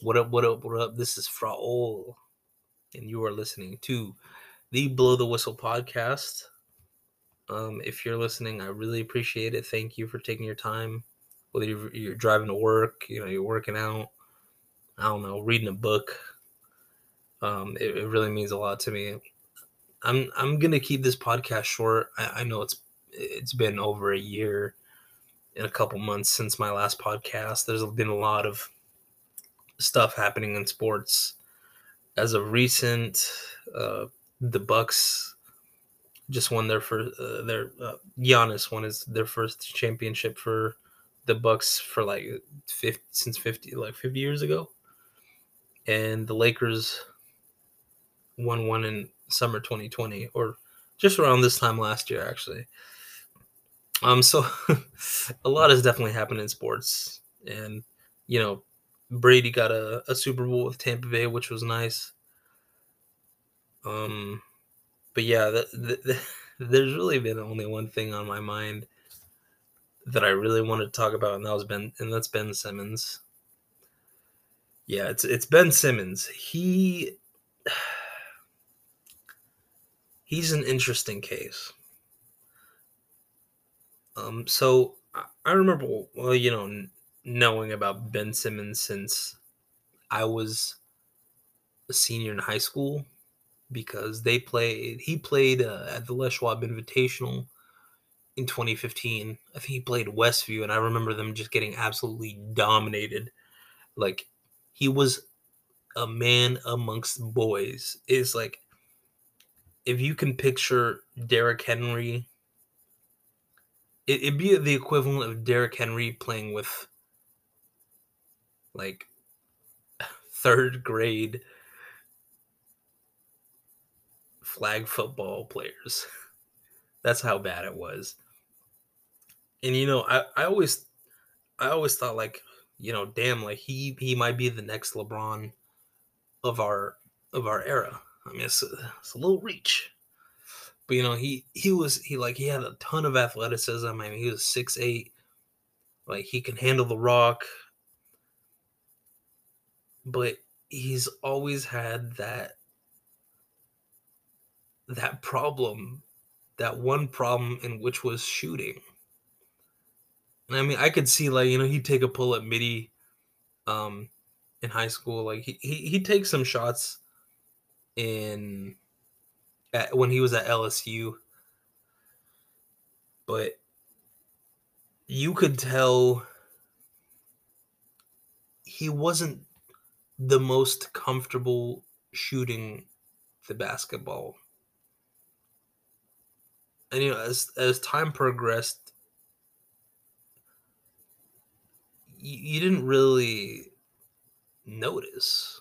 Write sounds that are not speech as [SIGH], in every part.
What up, what up, what up? This is Fraol, and you are listening to the Blow the Whistle podcast. Um, if you're listening, I really appreciate it. Thank you for taking your time. Whether you're, you're driving to work, you know, you're working out, I don't know, reading a book. Um, it, it really means a lot to me. I'm I'm gonna keep this podcast short. I, I know it's it's been over a year and a couple months since my last podcast. There's been a lot of stuff happening in sports. As of recent, uh, the Bucks just won their first. Uh, their uh, Giannis won his their first championship for the Bucks for like 50, since fifty like fifty years ago, and the Lakers won one in summer 2020 or just around this time last year actually. Um, so [LAUGHS] a lot has definitely happened in sports, and you know Brady got a, a Super Bowl with Tampa Bay, which was nice. Um, but yeah, the, the, the, [LAUGHS] there's really been only one thing on my mind that I really wanted to talk about, and that was Ben, and that's Ben Simmons. Yeah, it's it's Ben Simmons. He [SIGHS] he's an interesting case. Um, so I remember, well, you know, knowing about Ben Simmons since I was a senior in high school because they played. He played uh, at the Les Schwab Invitational in 2015. I think he played Westview, and I remember them just getting absolutely dominated. Like he was a man amongst boys. Is like if you can picture Derrick Henry. It, it'd be the equivalent of Derrick Henry playing with like [LAUGHS] third grade flag football players. [LAUGHS] That's how bad it was. And you know, I, I always I always thought like, you know, damn, like he he might be the next LeBron of our of our era. I mean, it's a, it's a little reach, but you know, he he was he like he had a ton of athleticism. I mean, he was six eight, like he can handle the rock but he's always had that that problem that one problem in which was shooting. And i mean i could see like you know he'd take a pull at midi um in high school like he, he he'd take some shots in at, when he was at lsu but you could tell he wasn't the most comfortable shooting the basketball. And you know, as as time progressed, you, you didn't really notice.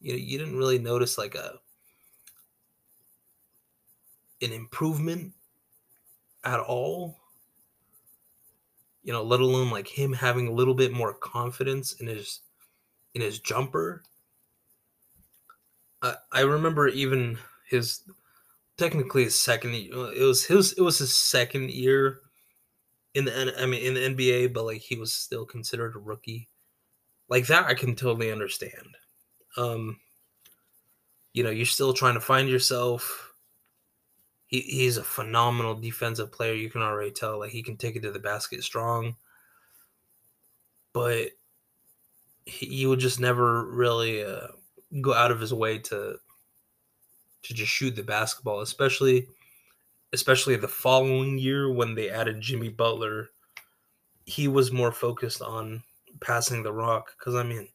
You know, you didn't really notice like a an improvement at all. You know, let alone like him having a little bit more confidence in his in his jumper. I, I remember even his technically his second it was his it was his second year in the I mean in the NBA, but like he was still considered a rookie. Like that I can totally understand. Um you know, you're still trying to find yourself. He he's a phenomenal defensive player. You can already tell like he can take it to the basket strong. But he would just never really uh, go out of his way to to just shoot the basketball, especially especially the following year when they added Jimmy Butler. He was more focused on passing the rock because I mean,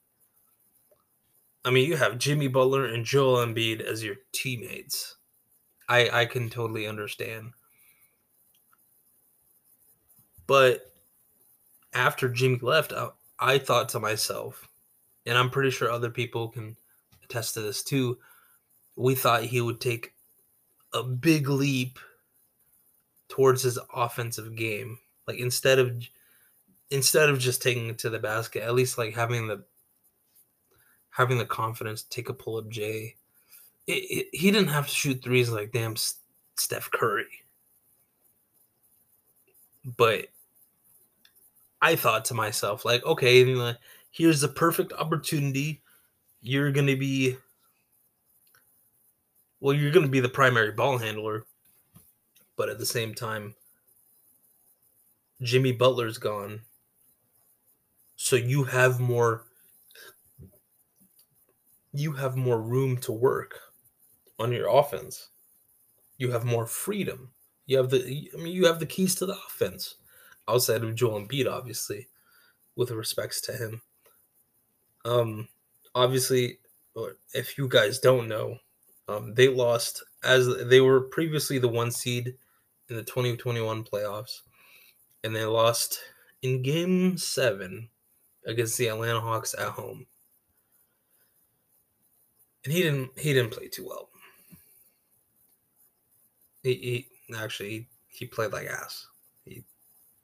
I mean you have Jimmy Butler and Joel Embiid as your teammates. I I can totally understand, but after Jimmy left, I, I thought to myself, and I'm pretty sure other people can attest to this too. We thought he would take a big leap towards his offensive game. Like instead of instead of just taking it to the basket, at least like having the having the confidence to take a pull up J. It, it, he didn't have to shoot threes like damn Steph Curry. But I thought to myself, like, okay, here's the perfect opportunity you're going to be well, you're going to be the primary ball handler, but at the same time, Jimmy Butler's gone. So you have more you have more room to work on your offense. You have more freedom. You have the I mean you have the keys to the offense outside of Joel Embiid obviously with respects to him. Um obviously if you guys don't know, um, they lost as they were previously the one seed in the 2021 playoffs, and they lost in Game Seven against the Atlanta Hawks at home. And he didn't he didn't play too well. He, he actually he, he played like ass. He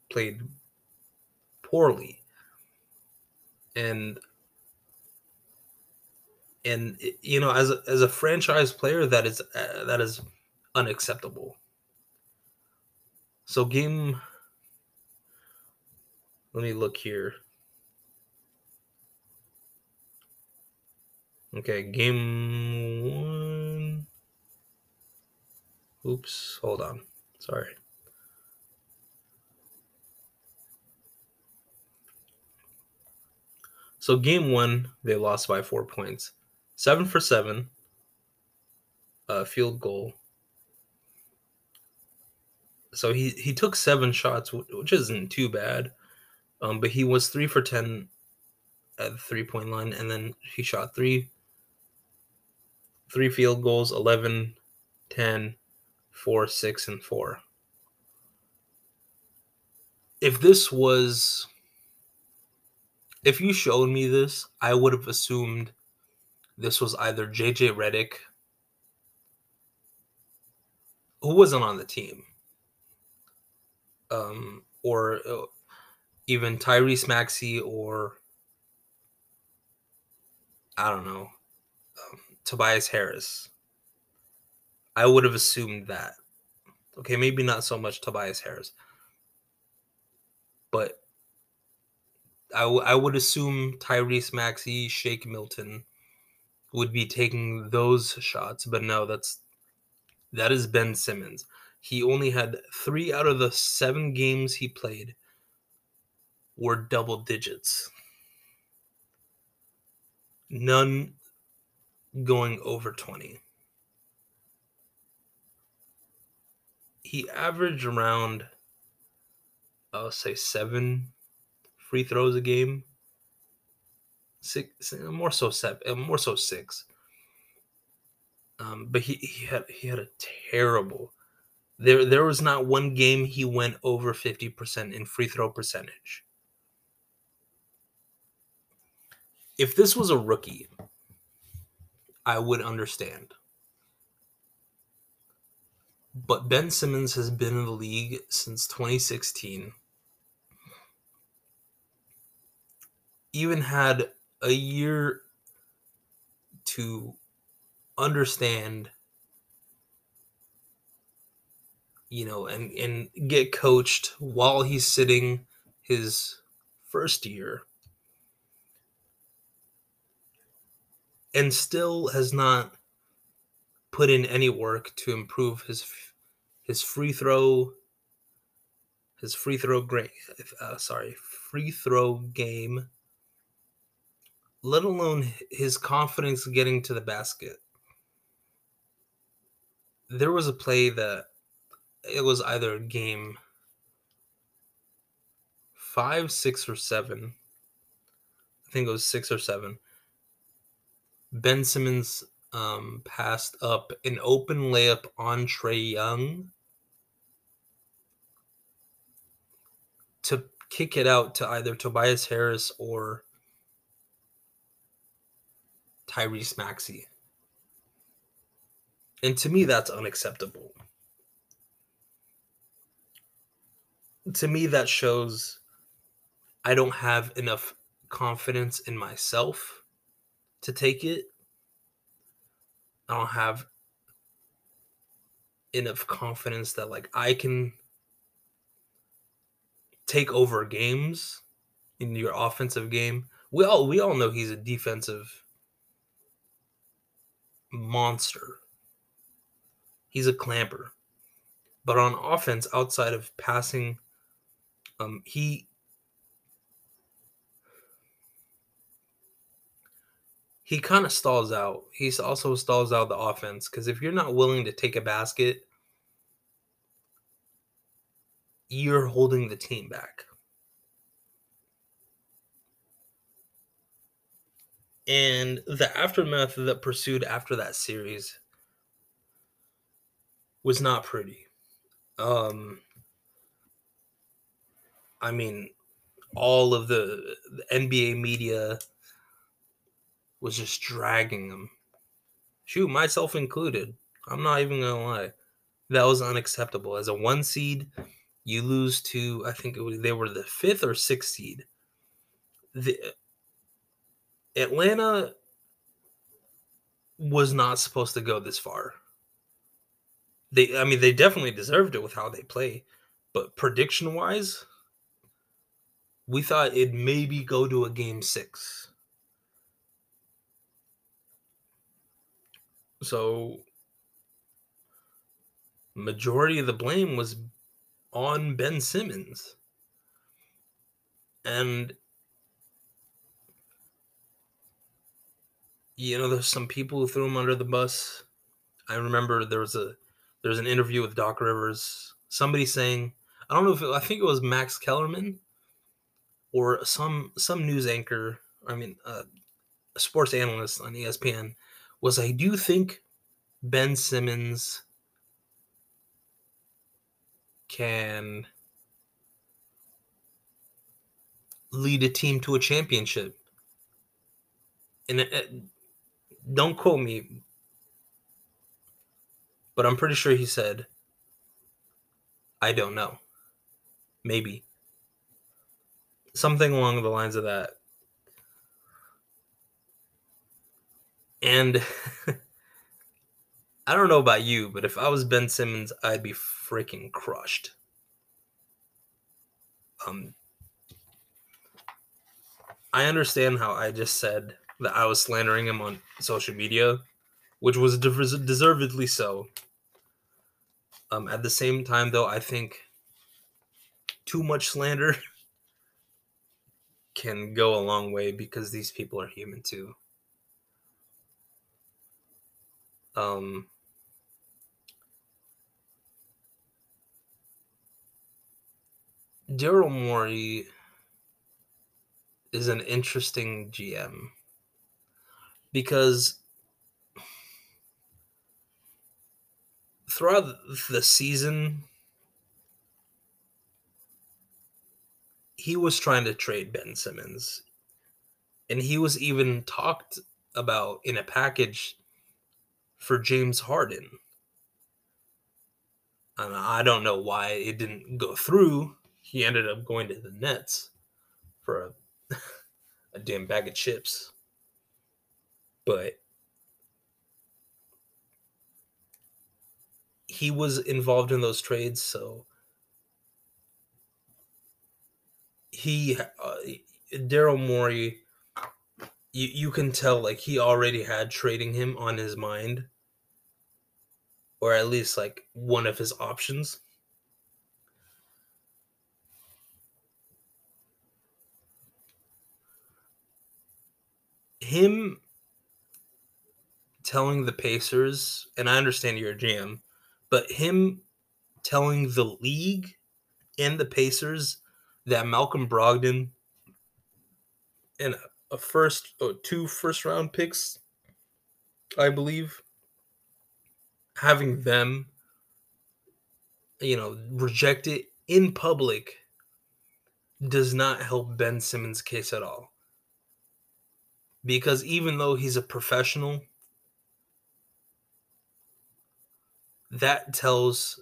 played poorly, and and you know as a, as a franchise player that is uh, that is unacceptable. So game let me look here. Okay game one. Oops hold on sorry. So game one they lost by four points seven for seven, uh, field goal. So he he took seven shots, which isn't too bad, um, but he was three for ten at the three point line, and then he shot three three field goals 11 10 4 6 and 4 if this was if you showed me this i would have assumed this was either JJ Redick, who wasn't on the team, um, or uh, even Tyrese Maxey, or I don't know, um, Tobias Harris. I would have assumed that. Okay, maybe not so much Tobias Harris, but I, w- I would assume Tyrese Maxey, Shake Milton, would be taking those shots, but no, that's that is Ben Simmons. He only had three out of the seven games he played were double digits. None going over 20. He averaged around, I'll say, seven free throws a game six, more so seven, uh, more so six. Um, but he, he had he had a terrible. There there was not one game he went over fifty percent in free throw percentage. If this was a rookie, I would understand. But Ben Simmons has been in the league since 2016. Even had a year to understand you know and and get coached while he's sitting his first year and still has not put in any work to improve his his free throw his free throw great uh, sorry free throw game let alone his confidence getting to the basket. There was a play that it was either game five, six, or seven. I think it was six or seven. Ben Simmons um, passed up an open layup on Trae Young to kick it out to either Tobias Harris or Tyrese Maxey. And to me, that's unacceptable. To me, that shows I don't have enough confidence in myself to take it. I don't have enough confidence that like I can take over games in your offensive game. We all we all know he's a defensive monster. He's a clamper. But on offense, outside of passing, um, he he kind of stalls out. He also stalls out the offense because if you're not willing to take a basket, you're holding the team back. And the aftermath that pursued after that series was not pretty. Um, I mean, all of the, the NBA media was just dragging them. Shoot, myself included. I'm not even gonna lie. That was unacceptable. As a one seed, you lose to I think was they were the fifth or sixth seed. The Atlanta was not supposed to go this far. They I mean they definitely deserved it with how they play, but prediction wise, we thought it'd maybe go to a game six. So majority of the blame was on Ben Simmons. And you know, there's some people who threw him under the bus. I remember there was a there was an interview with Doc Rivers. Somebody saying, I don't know if it, I think it was Max Kellerman or some some news anchor. I mean, uh, a sports analyst on ESPN was I do think Ben Simmons can lead a team to a championship. And it, don't quote me, but I'm pretty sure he said, I don't know. Maybe. Something along the lines of that. And [LAUGHS] I don't know about you, but if I was Ben Simmons, I'd be freaking crushed. Um, I understand how I just said that I was slandering him on social media, which was deservedly so. Um, at the same time, though, I think too much slander [LAUGHS] can go a long way because these people are human too. Um, Daryl Morey is an interesting GM because throughout the season, he was trying to trade Ben Simmons. And he was even talked about in a package for James Harden. And I don't know why it didn't go through. He ended up going to the Nets for a, [LAUGHS] a damn bag of chips. But he was involved in those trades, so he uh, Daryl Morey you you can tell like he already had trading him on his mind or at least like one of his options. Him telling the Pacers, and I understand you're a GM, but him telling the league and the Pacers that Malcolm Brogdon and a first or oh, two first round picks, I believe, having them, you know, reject it in public does not help Ben Simmons' case at all. Because even though he's a professional, that tells,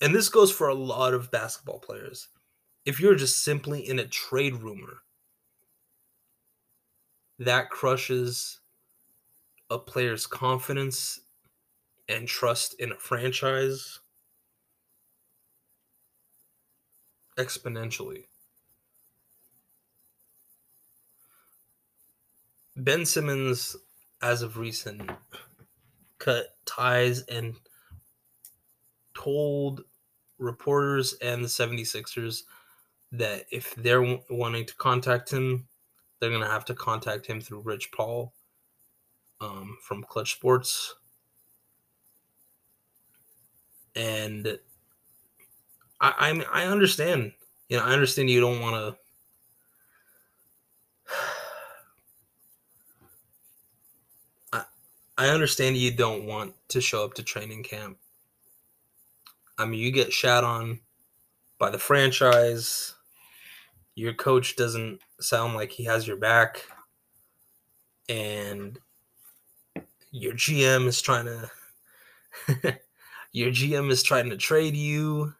and this goes for a lot of basketball players, if you're just simply in a trade rumor, that crushes a player's confidence and trust in a franchise exponentially. Ben Simmons, as of recent, cut ties and told reporters and the 76ers that if they're wanting to contact him, they're going to have to contact him through Rich Paul um, from Clutch Sports. And I, I I understand. You know, I understand you don't want to. [SIGHS] I, I understand you don't want to show up to training camp. I mean, you get shat on by the franchise. Your coach doesn't sound like he has your back. And your GM is trying to [LAUGHS] your GM is trying to trade you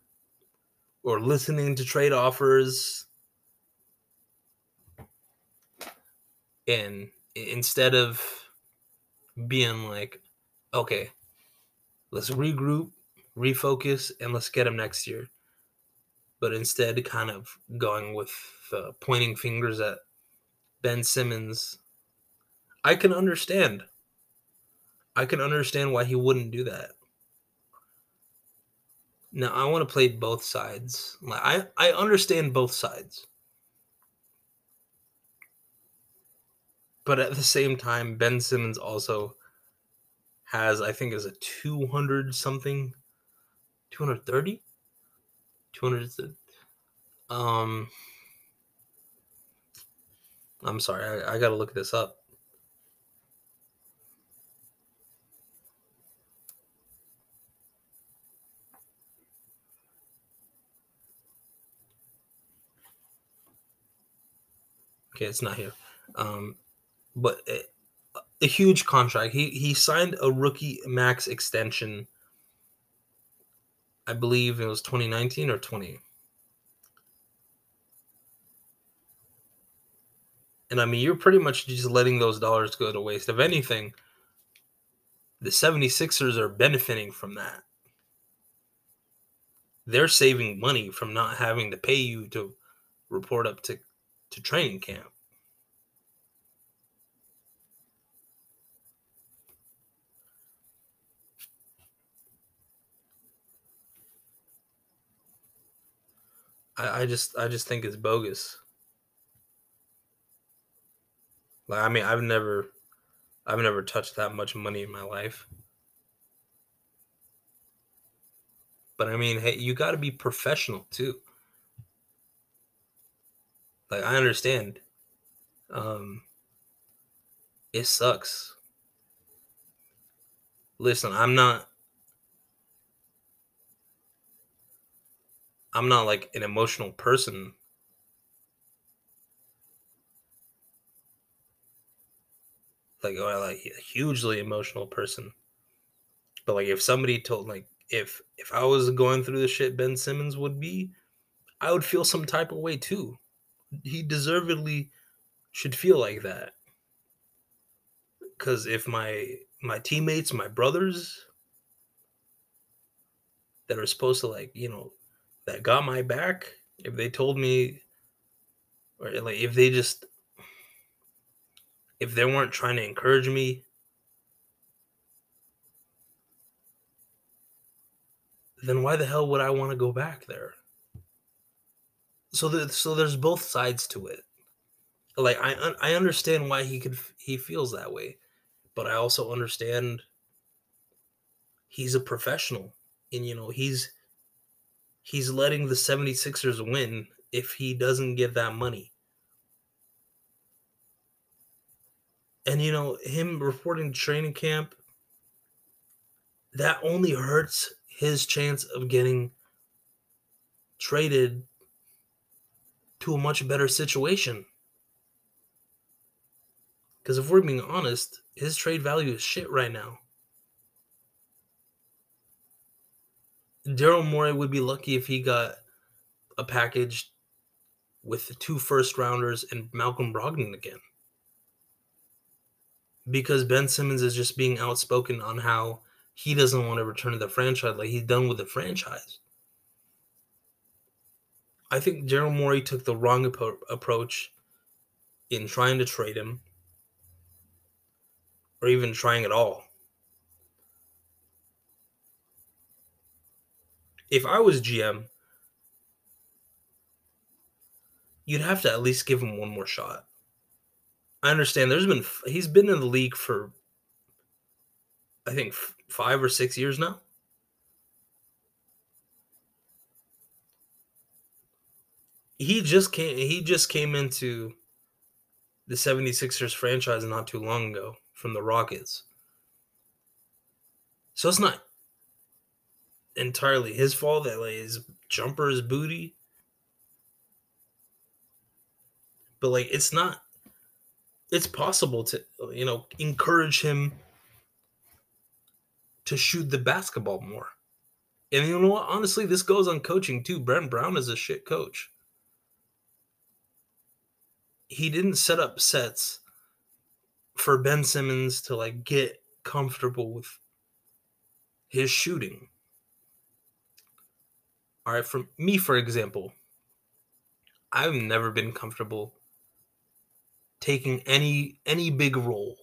or listening to trade offers and instead of being like okay let's regroup refocus and let's get him next year but instead kind of going with uh, pointing fingers at ben simmons i can understand i can understand why he wouldn't do that now I want to play both sides. Like I, I understand both sides. But at the same time, Ben Simmons also has, I think, is a 200 something, 230? 200. Um, I'm sorry, I, I got to look this up. Okay, it's not here. Um, but a huge contract. He he signed a rookie max extension. I believe it was 2019 or 20. And I mean, you're pretty much just letting those dollars go to waste. If anything, the 76ers are benefiting from that. They're saving money from not having to pay you to report up to to training camp. I, I just I just think it's bogus. Like I mean I've never I've never touched that much money in my life. But I mean, hey, you got to be professional too. Like I understand. Um it sucks. Listen, I'm not I'm not like an emotional person. Like oh, or like a hugely emotional person. But like if somebody told like if if I was going through the shit Ben Simmons would be, I would feel some type of way too he deservedly should feel like that. Cause if my my teammates, my brothers that are supposed to like, you know, that got my back, if they told me or like if they just if they weren't trying to encourage me then why the hell would I want to go back there? so the, so there's both sides to it like i i understand why he could he feels that way but i also understand he's a professional and you know he's he's letting the 76ers win if he doesn't get that money and you know him reporting training camp that only hurts his chance of getting traded to a much better situation. Because if we're being honest, his trade value is shit right now. Daryl Morey would be lucky if he got a package with the two first rounders and Malcolm Brogdon again. Because Ben Simmons is just being outspoken on how he doesn't want to return to the franchise, like he's done with the franchise. I think Daryl Morey took the wrong approach in trying to trade him, or even trying at all. If I was GM, you'd have to at least give him one more shot. I understand there's been he's been in the league for I think 5 or 6 years now. He just came he just came into the 76ers franchise not too long ago from the Rockets. So it's not entirely his fault that like his jumper is booty. But like it's not it's possible to you know encourage him to shoot the basketball more. And you know what? Honestly, this goes on coaching too. Brett Brown is a shit coach. He didn't set up sets for Ben Simmons to like get comfortable with his shooting. All right, for me, for example, I've never been comfortable taking any any big role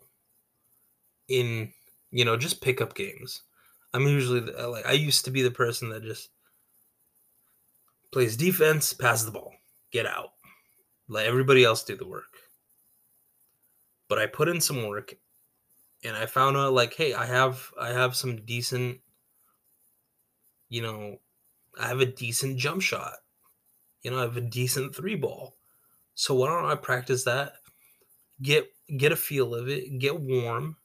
in you know just pickup games. I'm usually the, uh, like I used to be the person that just plays defense, pass the ball, get out, let everybody else do the work. But I put in some work, and I found out like, hey, I have I have some decent, you know, I have a decent jump shot. You know, I have a decent three ball. So why don't I practice that get get a feel of it, get warm,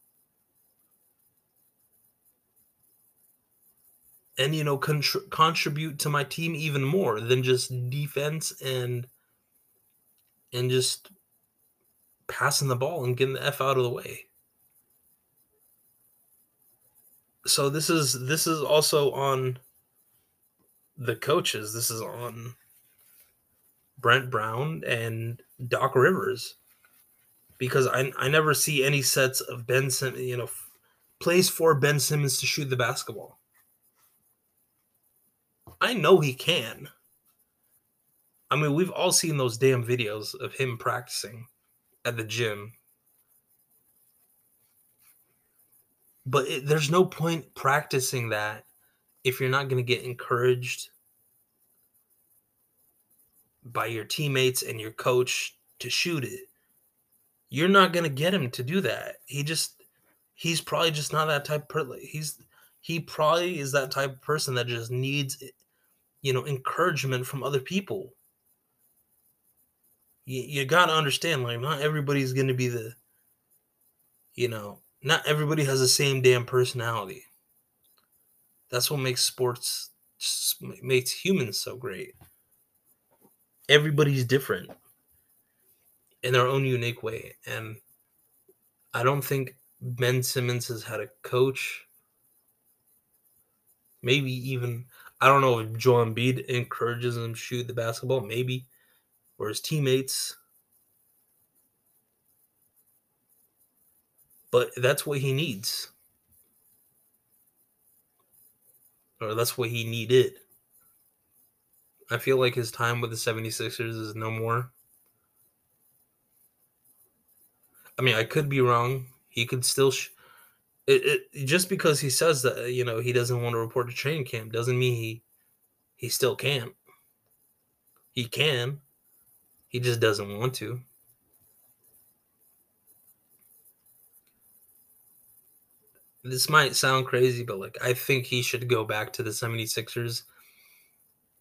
and you know contr- contribute to my team even more than just defense and and just passing the ball and getting the f out of the way. So this is this is also on the coaches. This is on Brett Brown and Doc Rivers because I I never see any sets of Ben Simmons, you know, plays for Ben Simmons to shoot the basketball. I know he can. I mean, we've all seen those damn videos of him practicing at the gym. But it, there's no point practicing that if you're not going to get encouraged by your teammates and your coach to shoot it you're not going to get him to do that. He just he's probably just not that type of he's he probably is that type of person that just needs you know encouragement from other people. You, you got to understand like not everybody's going to be the you know, not everybody has the same damn personality. That's what makes sports makes humans so great. Everybody's different in their own unique way. And I don't think Ben Simmons has had a coach. Maybe even I don't know if Joel Embiid encourages him to shoot the basketball, maybe, or his teammates. But that's what he needs. Or that's what he needed. I feel like his time with the 76ers is no more. I mean, I could be wrong. He could still. Sh- it, it just because he says that you know he doesn't want to report to training camp doesn't mean he he still can't. He can. He just doesn't want to. This might sound crazy, but like I think he should go back to the 76ers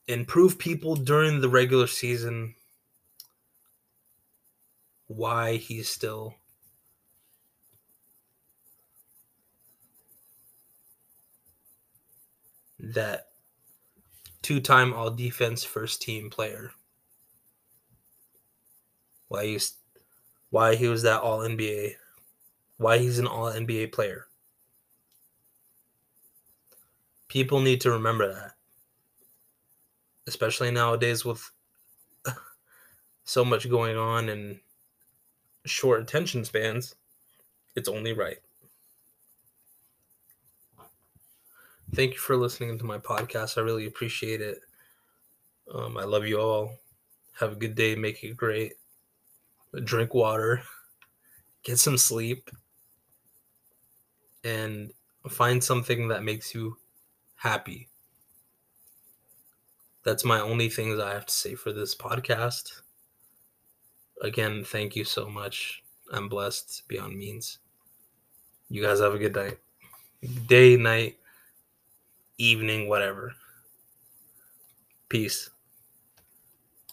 and prove people during the regular season why he's still that two-time all defense first team player. Why he's why he was that all NBA. Why he's an all NBA player. People need to remember that. Especially nowadays with [LAUGHS] so much going on and short attention spans, it's only right. Thank you for listening to my podcast. I really appreciate it. Um, I love you all. Have a good day. Make it great. Drink water. [LAUGHS] Get some sleep. And find something that makes you happy. That's my only things I have to say for this podcast. Again, thank you so much. I'm blessed beyond means. You guys have a good night. Day, night, evening, whatever. Peace.